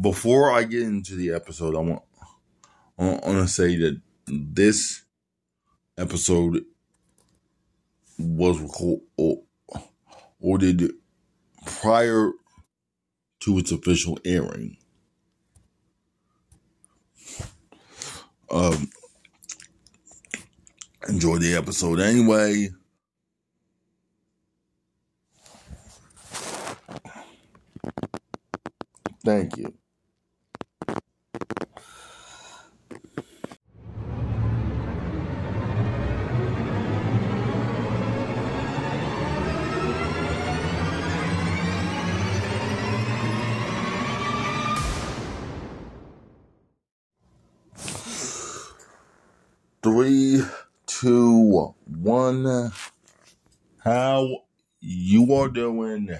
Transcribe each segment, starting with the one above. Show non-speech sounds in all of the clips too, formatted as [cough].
before I get into the episode, I want I want to say that this episode was recorded prior to its official airing. Um, enjoy the episode anyway. Thank you. Three, two, one. How you are doing?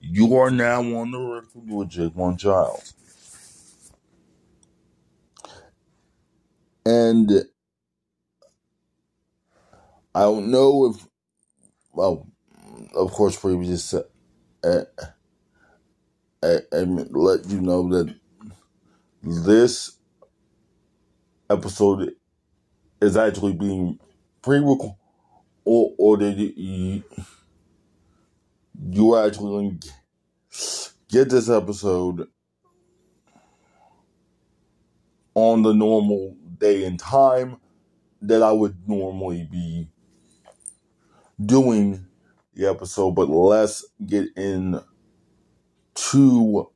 You are now on the record with Jake One Child. And I don't know if, well, of course, previous, uh, uh, uh, let you know that this episode is actually being pre-recorded or, or did you, you actually get this episode on the normal day and time that I would normally be doing the episode, but let's get in to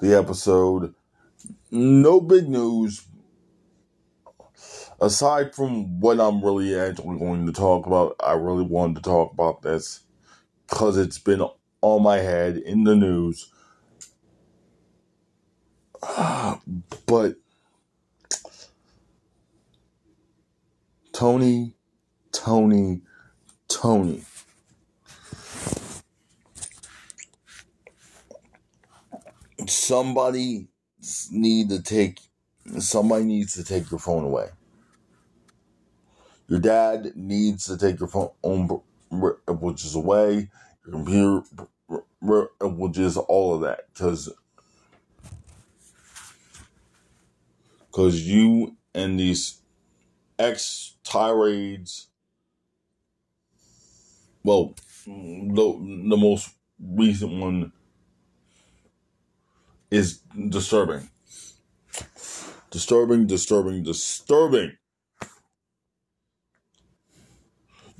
the episode. No big news, aside from what I'm really actually going to talk about, I really wanted to talk about this because it's been on my head in the news. [sighs] But Tony, Tony, Tony. Somebody need to take somebody needs to take your phone away. Your dad needs to take your phone which is away, your computer is all of that because because you and these ex tirades. well the the most recent one is disturbing disturbing disturbing disturbing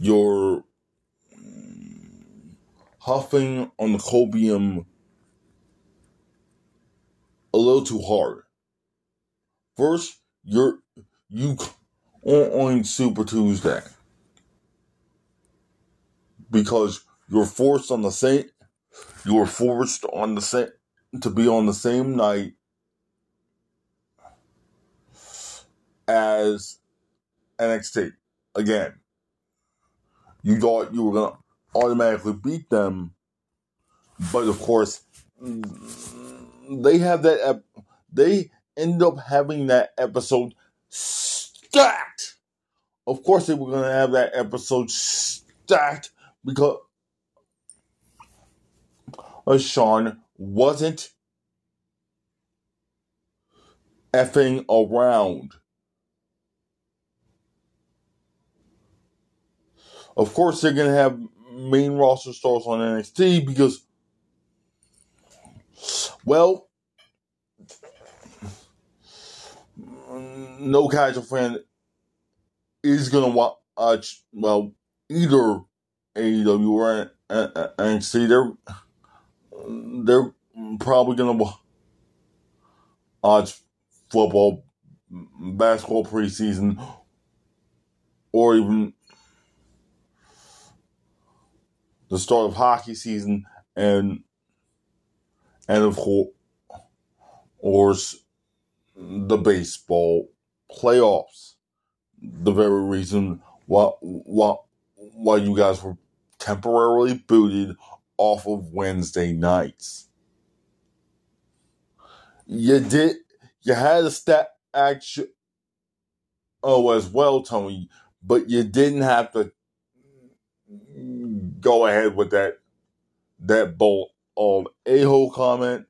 you're huffing on the copium a little too hard. First, you're you on on Super Tuesday because you're forced on the same you're forced on the same to be on the same night as NXT again you thought you were going to automatically beat them. But of course, they have that, ep- they end up having that episode stacked. Of course, they were going to have that episode stacked because uh, Shawn wasn't effing around. Of course, they're going to have main roster stars on NXT because, well, no casual fan is going to watch, uh, well, either AEW or NXT. They're, they're probably going to watch football, basketball preseason, or even the start of hockey season and and of course the baseball playoffs. The very reason why why why you guys were temporarily booted off of Wednesday nights. You did you had a stat action oh as well, Tony, but you didn't have to go ahead with that that bold old a hole comment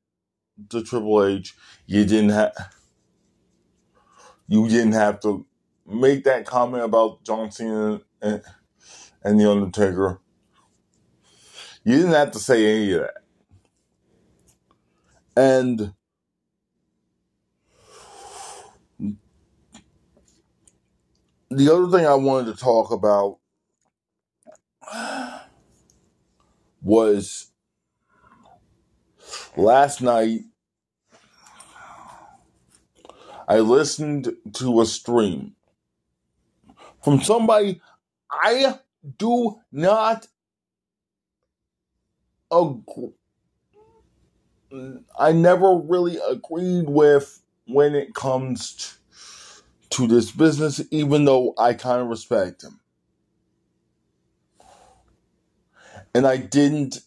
to Triple H. You didn't have you didn't have to make that comment about John Cena and, and the Undertaker. You didn't have to say any of that. And the other thing I wanted to talk about was last night I listened to a stream from somebody I do not agree. I never really agreed with when it comes to this business, even though I kind of respect him. And I didn't,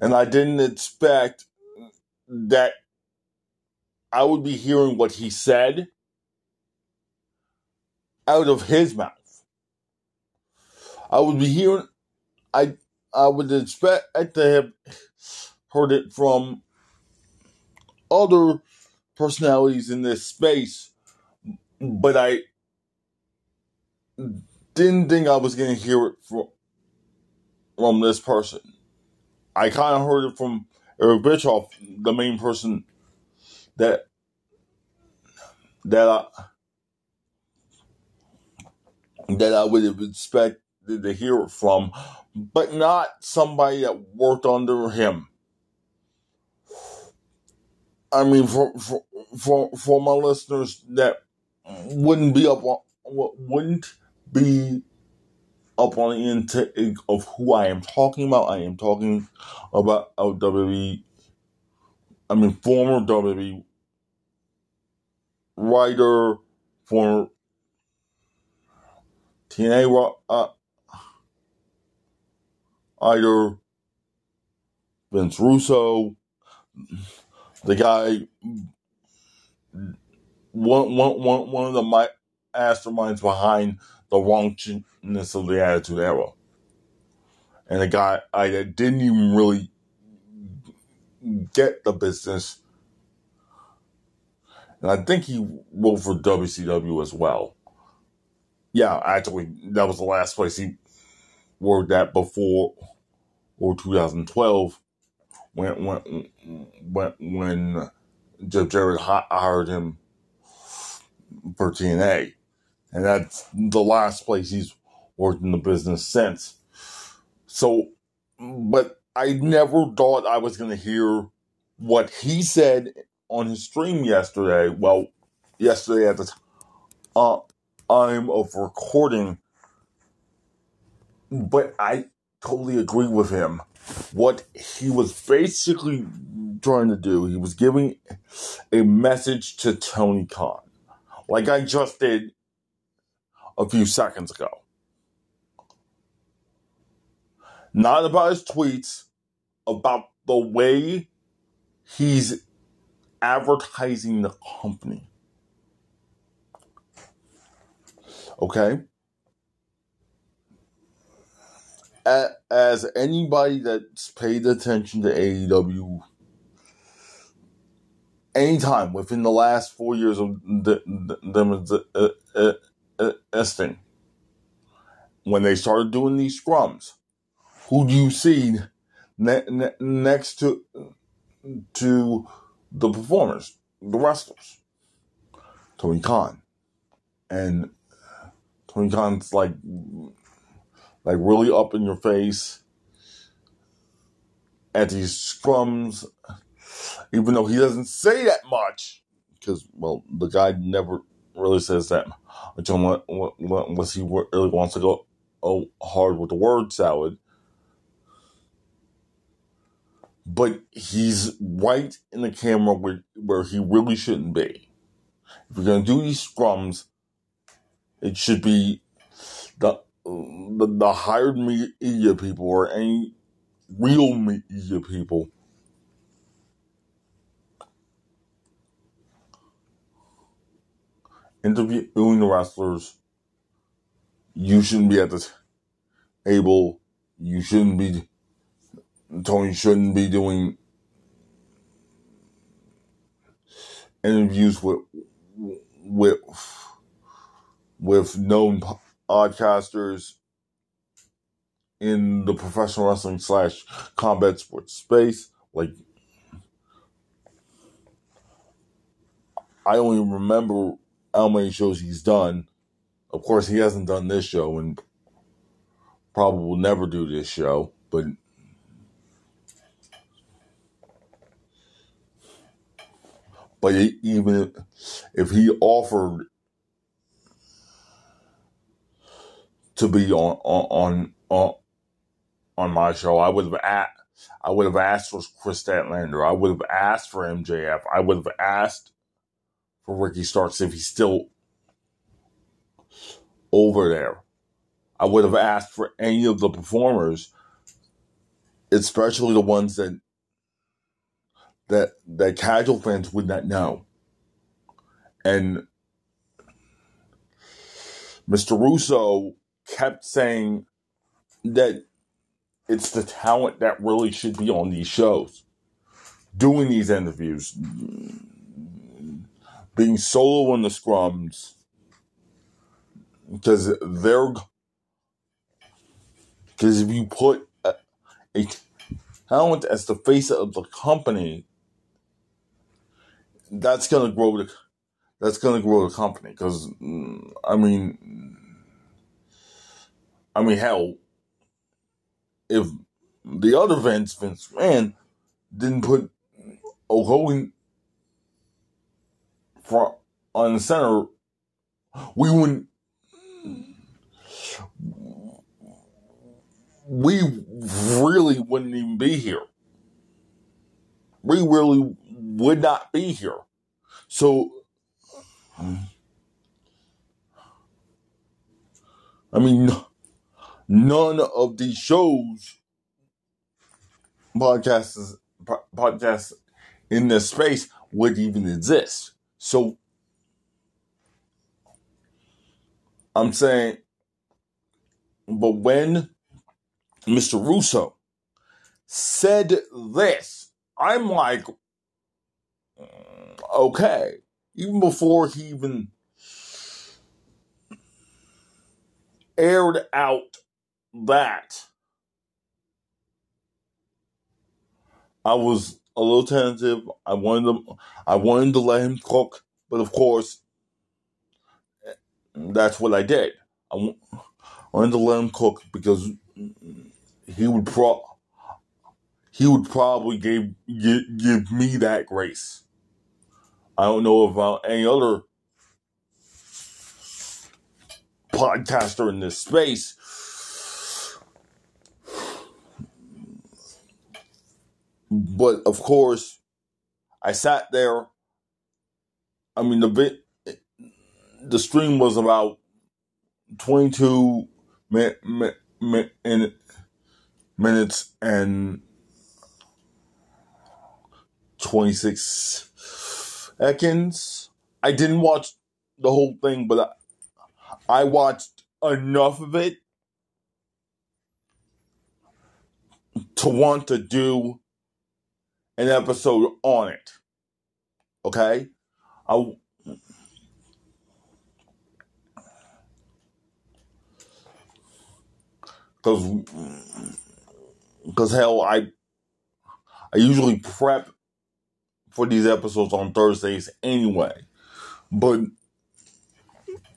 and I didn't expect that I would be hearing what he said out of his mouth. I would be hearing, I, I would expect to have heard it from other personalities in this space, but I didn't think I was going to hear it from, from this person. I kind of heard it from Eric Bischoff, the main person that that I, that I would have expected to hear it from, but not somebody that worked under him. I mean, for for for, for my listeners that wouldn't be up on wouldn't be up on the intake of who I am talking about. I am talking about WWE. I mean, former WWE writer, former TNA uh, writer, Vince Russo, the guy, one, one, one, one of the masterminds behind the wrongness of the Attitude Era. And a guy I didn't even really get the business and I think he wrote for WCW as well. Yeah, actually, that was the last place he worked at before or 2012 when when when when Jeff Jarrett hired him for TNA, and that's the last place he's worked in the business since. So, but I never thought I was going to hear what he said on his stream yesterday. Well, yesterday at the time uh, time of recording, but I totally agree with him. What he was basically trying to do, he was giving a message to Tony Khan, like I just did a few seconds ago. Not about his tweets, about the way he's advertising the company. Okay? As anybody that's paid attention to AEW anytime within the last four years of them uh, uh, existing, when they started doing these scrums, who do you see ne- ne- next to to the performers, the wrestlers. Tony Khan. And Tony Khan's like like really up in your face at these scrums, even though he doesn't say that much, because well, the guy never really says that until unless he really wants to go oh, hard with the word salad but he's right in the camera where, where he really shouldn't be. If you're going to do these scrums, it should be the, the, the hired media people or any real media people interviewing the wrestlers. You shouldn't be at the table. You shouldn't be Tony shouldn't be doing interviews with with with known podcasters in the professional wrestling slash combat sports space. Like, I only remember how many shows he's done. Of course, he hasn't done this show and probably will never do this show, but but even if he offered to be on on on on my show, I would have asked. I would have asked for Kris Statlander. I would have asked for MJF. I would have asked for Ricky Starks if he's still over there. I would have asked for any of the performers, especially the ones that that that casual fans would not know. And Mr. Russo kept saying that it's the talent that really should be on these shows, doing these interviews, being solo in the scrums, because they're because if you put a, a talent as the face of the company, that's gonna grow the that's gonna grow the company. Because mm, I mean, I mean, hell, if the other Vince Vince man didn't put Hogan front on center, we wouldn't. We really wouldn't even be here. We really would not be here. So, I mean, none of these shows, podcasts, podcasts in this space would even exist. So, I'm saying, but when Mr. Russo said this, I'm like, mm, okay. Even before he even aired out that, I was a little tentative. I wanted to, I wanted to let him cook, but of course, that's what I did. I wanted to let him cook because he would pro he would probably give, give give me that grace. I don't know about uh, any other podcaster in this space. But of course, I sat there. I mean, the bit, the stream was about 22 min, min, min, minutes and 26 seconds. I didn't watch the whole thing, but I, I watched enough of it to want to do an episode on it. Okay? I because because hell I I usually prep for these episodes on Thursdays anyway. But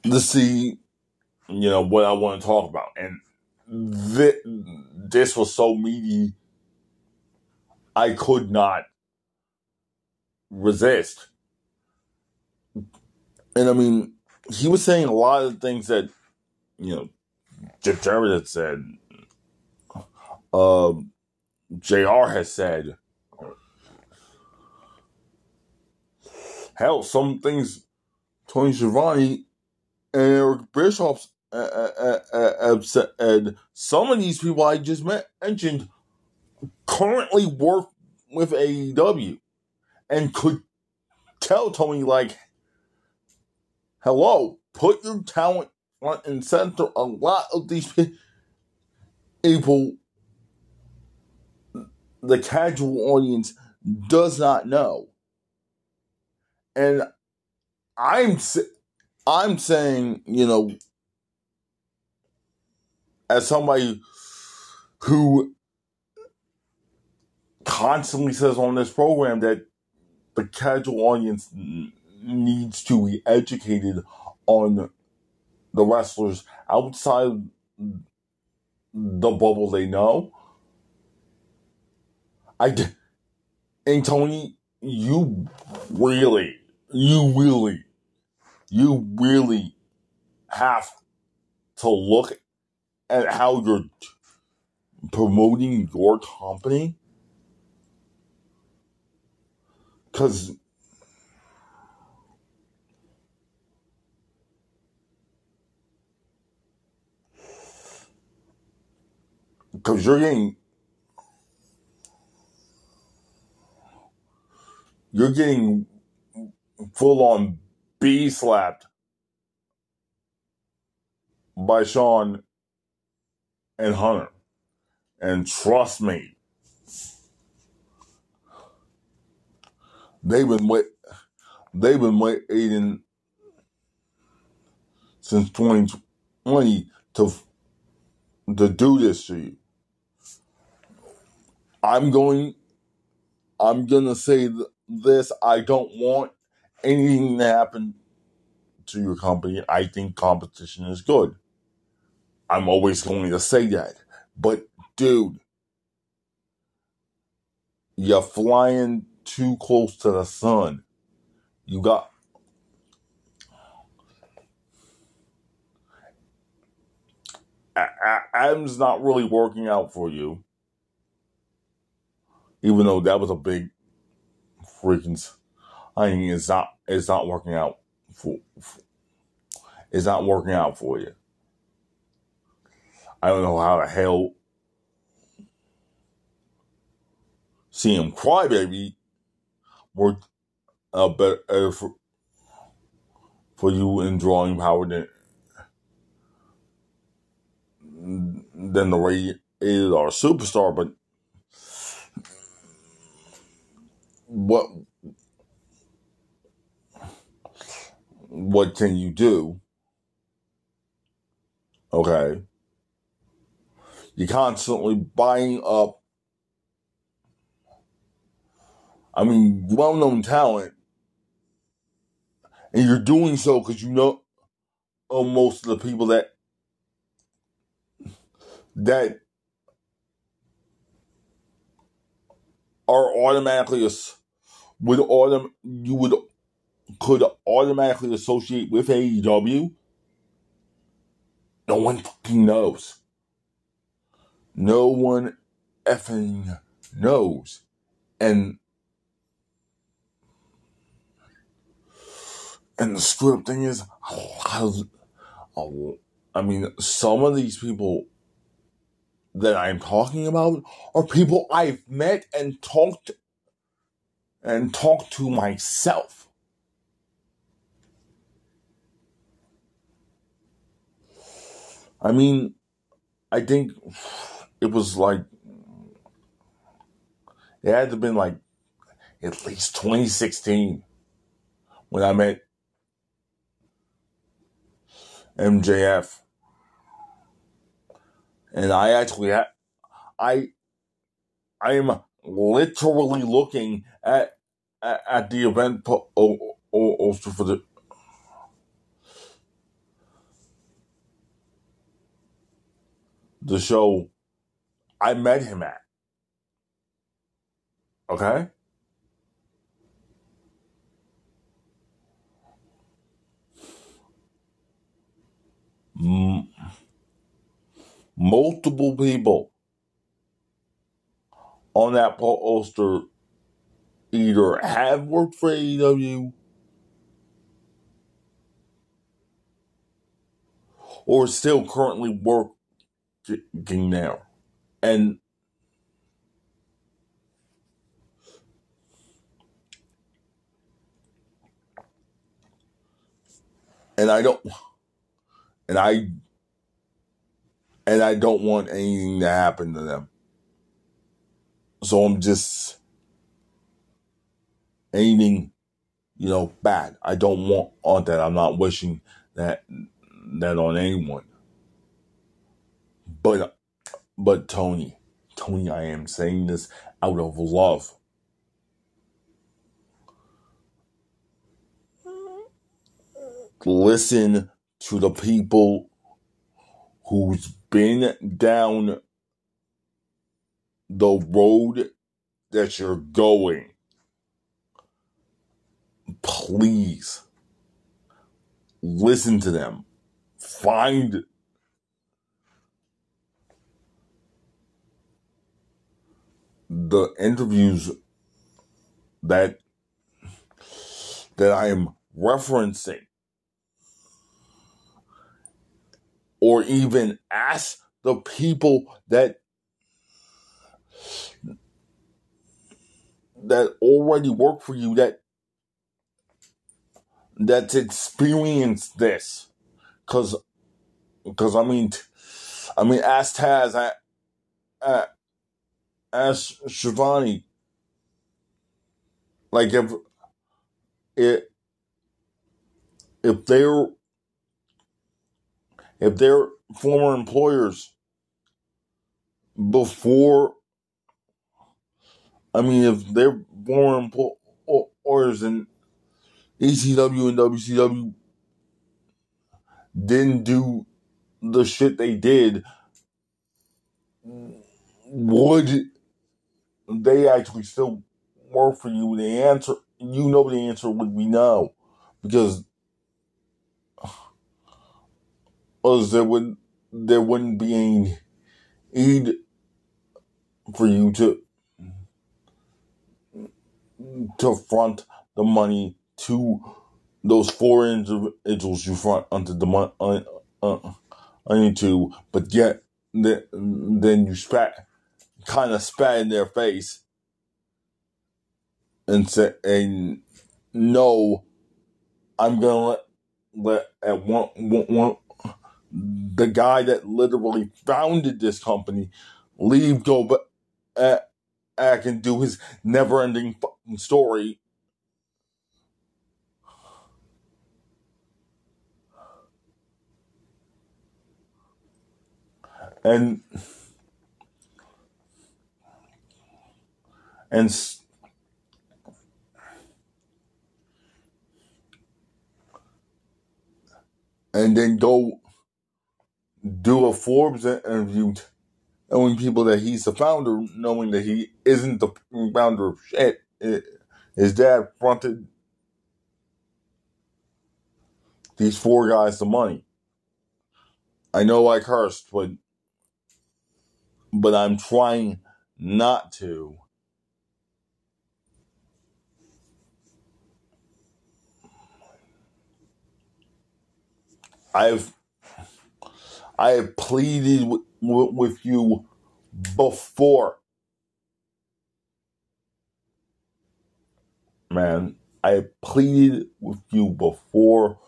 to see, you know, what I want to talk about. And th- this was so meaty, I could not resist. And I mean, he was saying a lot of things that, you know, Jeff Jarrett had said, um, uh, JR has said, Hell, some things Tony Schiavone and Eric Bischoff uh, uh, uh, have said. Some of these people I just mentioned currently work with AEW and could tell Tony, like, hello, put your talent front and center. A lot of these people the casual audience does not know. And I'm I'm saying, you know, as somebody who constantly says on this program that the casual audience needs to be educated on the wrestlers outside the bubble they know. I and Tony, you really, you really, you really have to look at how you're promoting your company because because you're getting you're getting full on B slapped by Shawn and Hunter. And trust me, they've been wait, they've been waiting since 2020 to to do this to you. I'm going, I'm gonna say this. I don't want anything to happen to your company. I think competition is good. I'm always going to say that. But dude, you're flying too close to the sun. You got Adam's not really working out for you. Even though that was a big freaking I mean it's not it's not working out for, for it's not working out for you. I don't know how the hell see him cry, baby, worked uh, better for, for you in drawing power than than the Rated R Superstar, but what what can you do? Okay. You're constantly buying up, I mean, well known talent, and you're doing so because you know uh, most of the people that that are automatically would autom you would could automatically associate with AEW. No one fucking knows. No one effing knows. And and the script thing is, I mean, some of these people that I'm talking about are people I've met and talked and talked to myself. I mean, I think it was like it had to have been like at least 2016 when I met MJF and I actually ha- I I am literally looking at at, at the event po- o- o- for the the show I met him at. Okay? Mm multiple people on that poster either have worked for AEW or still currently working there. And and I don't and I and I don't want anything to happen to them. so I'm just aiming, you know, bad. I don't want on that. I'm not wishing that that on anyone. But but Tony, Tony, I am saying this out of love. Listen to the people who's been down the road that you're going. Please listen to them. Find the interviews that that I am referencing or even ask the people that that already work for you that that's experienced this. Because because I mean I mean ask Taz I, I ask Schiavone like if it if they're if they're former employers before I mean if they're former employers and ECW and WCW didn't do the shit they did, would they actually still work for you? The answer, you know, the answer would be no, because because there would there wouldn't be any need for you to to front the money to those four individuals you front onto the money uh, uh, into, but yet the, then you spat kind of spat in their face and said, and no, I'm gonna let let at one, one, one the guy that literally founded this company leave, go but uh, back and do his never-ending fucking story. And and and then go do a Forbes interview telling people that he's the founder, knowing that he isn't the founder of shit. It- his dad fronted these four guys the money. I know I cursed, but but I'm trying not to. I've I have pleaded with, with you before, man. I pleaded with you before,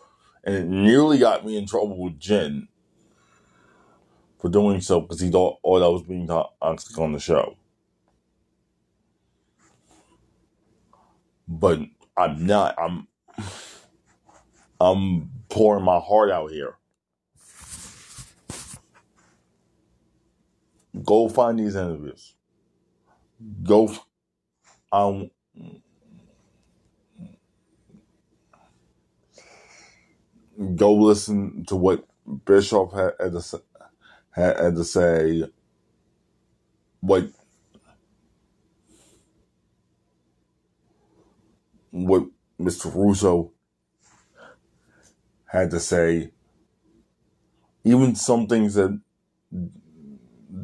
and it nearly got me in trouble with Jen for doing so because he thought oh, all I was being toxic on the show. But I'm not. I'm I'm pouring my heart out here. Go find these interviews. Go. Um. Go listen to what Bischoff had, had, to, had, had to say. What what Mr. Russo had to say. Even some things that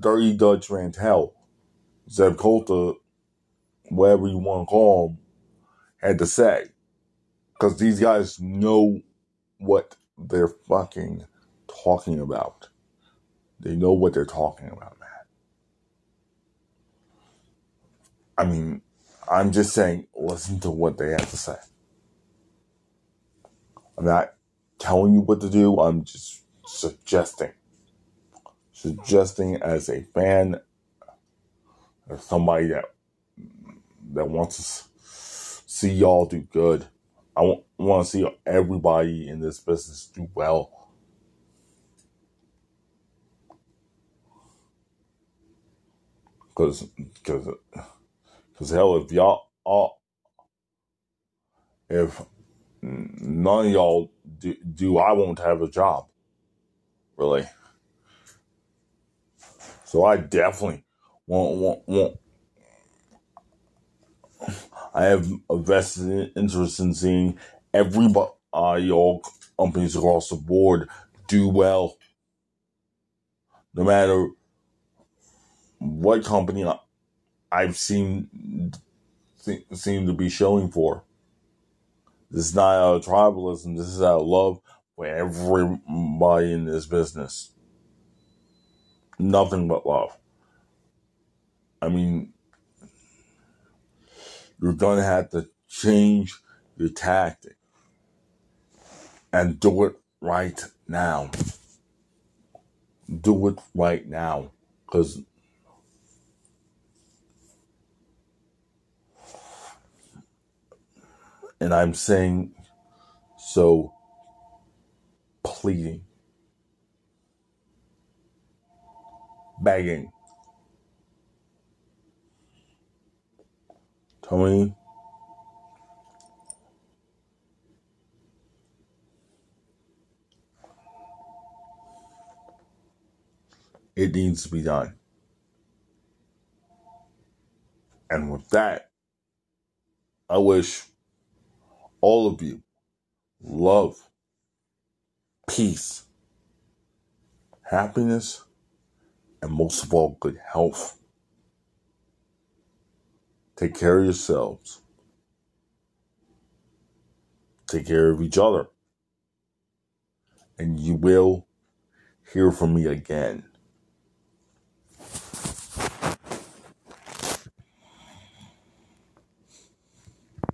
Dirty Dutch Mantell, Zeb Colter, whatever you want to call him, had to say. Because these guys know what they're fucking talking about. They know what they're talking about, man. I mean, I'm just saying, listen to what they have to say. I'm not telling you what to do. I'm just suggesting. Suggesting as a fan or somebody that that wants to see y'all do good. I want, to see everybody in this business do well. Cause, cause, cause hell, if y'all, all, if none of y'all do, do, I won't have a job. Really. So I definitely want, want, want, I have a vested interest in seeing everybody, uh, all companies across the board do well. No matter what company I've seen seem to be showing for. This is not out of tribalism. This is out of love for everybody in this business. Nothing but love. I mean, you're going to have to change your tactic and do it right now. Do it right now. Because and I'm saying so pleading, begging. Tony, it needs to be done. And with that, I wish all of you love, peace, happiness, and most of all, good health. Take care of yourselves. Take care of each other. And you will hear from me again.